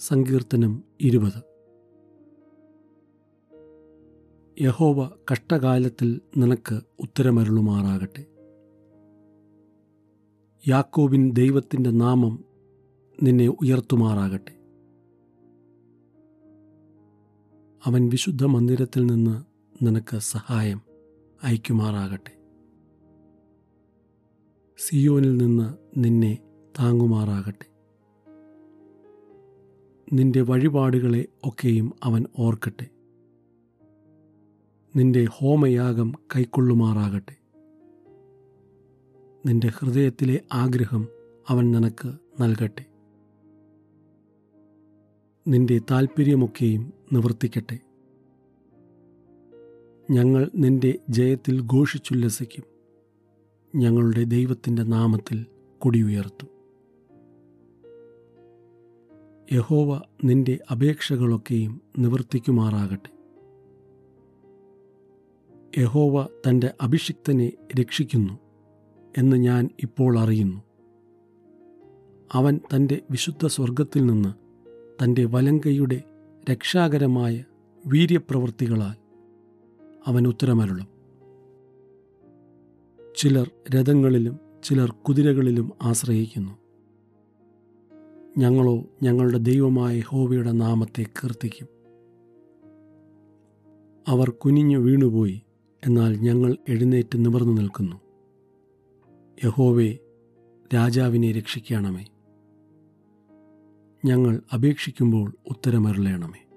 സങ്കീർത്തനം ഇരുപത്. യഹോവ കഷ്ടകാലത്തിൽ നിനക്ക് ഉത്തരമരുളുമാറാകട്ടെ. യാക്കോബിൻ ദൈവത്തിന്റെ നാമം നിന്നെ ഉയർത്തുമാറാകട്ടെ. അവൻ വിശുദ്ധ മന്ദിരത്തിൽ നിന്ന് നിനക്ക് സഹായം അയക്കുമാറാകട്ടെ. സിയോനിൽ നിന്ന് നിന്നെ താങ്ങുമാറാകട്ടെ. നിന്റെ വഴിപാടുകളെ ഒക്കെയും അവൻ ഓർക്കട്ടെ. നിന്റെ ഹോമയാഗം കൈക്കൊള്ളുമാറാകട്ടെ. നിന്റെ ഹൃദയത്തിലെ ആഗ്രഹം അവൻ നിനക്ക് നൽകട്ടെ. നിന്റെ താൽപ്പര്യമൊക്കെയും നിവർത്തിക്കട്ടെ. ഞങ്ങൾ നിന്റെ ജയത്തിൽ ഘോഷിച്ചുല്ലസിക്കും. ഞങ്ങളുടെ ദൈവത്തിന്റെ നാമത്തിൽ കൊടിയുയർത്തും. യഹോവ നിന്റെ അപേക്ഷകളൊക്കെയും നിവർത്തിക്കുമാറാകട്ടെ. യഹോവ തന്റെ അഭിഷിക്തനെ രക്ഷിക്കുന്നു എന്ന് ഞാൻ ഇപ്പോൾ അറിയുന്നു. അവൻ തന്റെ വിശുദ്ധ സ്വർഗത്തിൽ നിന്ന് തന്റെ വലങ്കയുടെ രക്ഷാകരമായ വീര്യപ്രവൃത്തികളാൽ അവൻ ഉത്തരമരുളും. ചിലർ രഥങ്ങളിലും ചിലർ കുതിരകളിലും ആശ്രയിക്കുന്നു. ഞങ്ങളോ ഞങ്ങളുടെ ദൈവമായ ഹോവിയുടെ നാമത്തെ കീർത്തിക്കും. അവർ കുനിഞ്ഞു വീണുപോയി എന്നാൽ ഞങ്ങൾ എഴുന്നേറ്റ് നിവർന്നു നിൽക്കുന്നു. യഹോവെ രാജാവിനെ രക്ഷിക്കണമേ. ഞങ്ങൾ അപേക്ഷിക്കുമ്പോൾ ഉത്തരമരുളയണമേ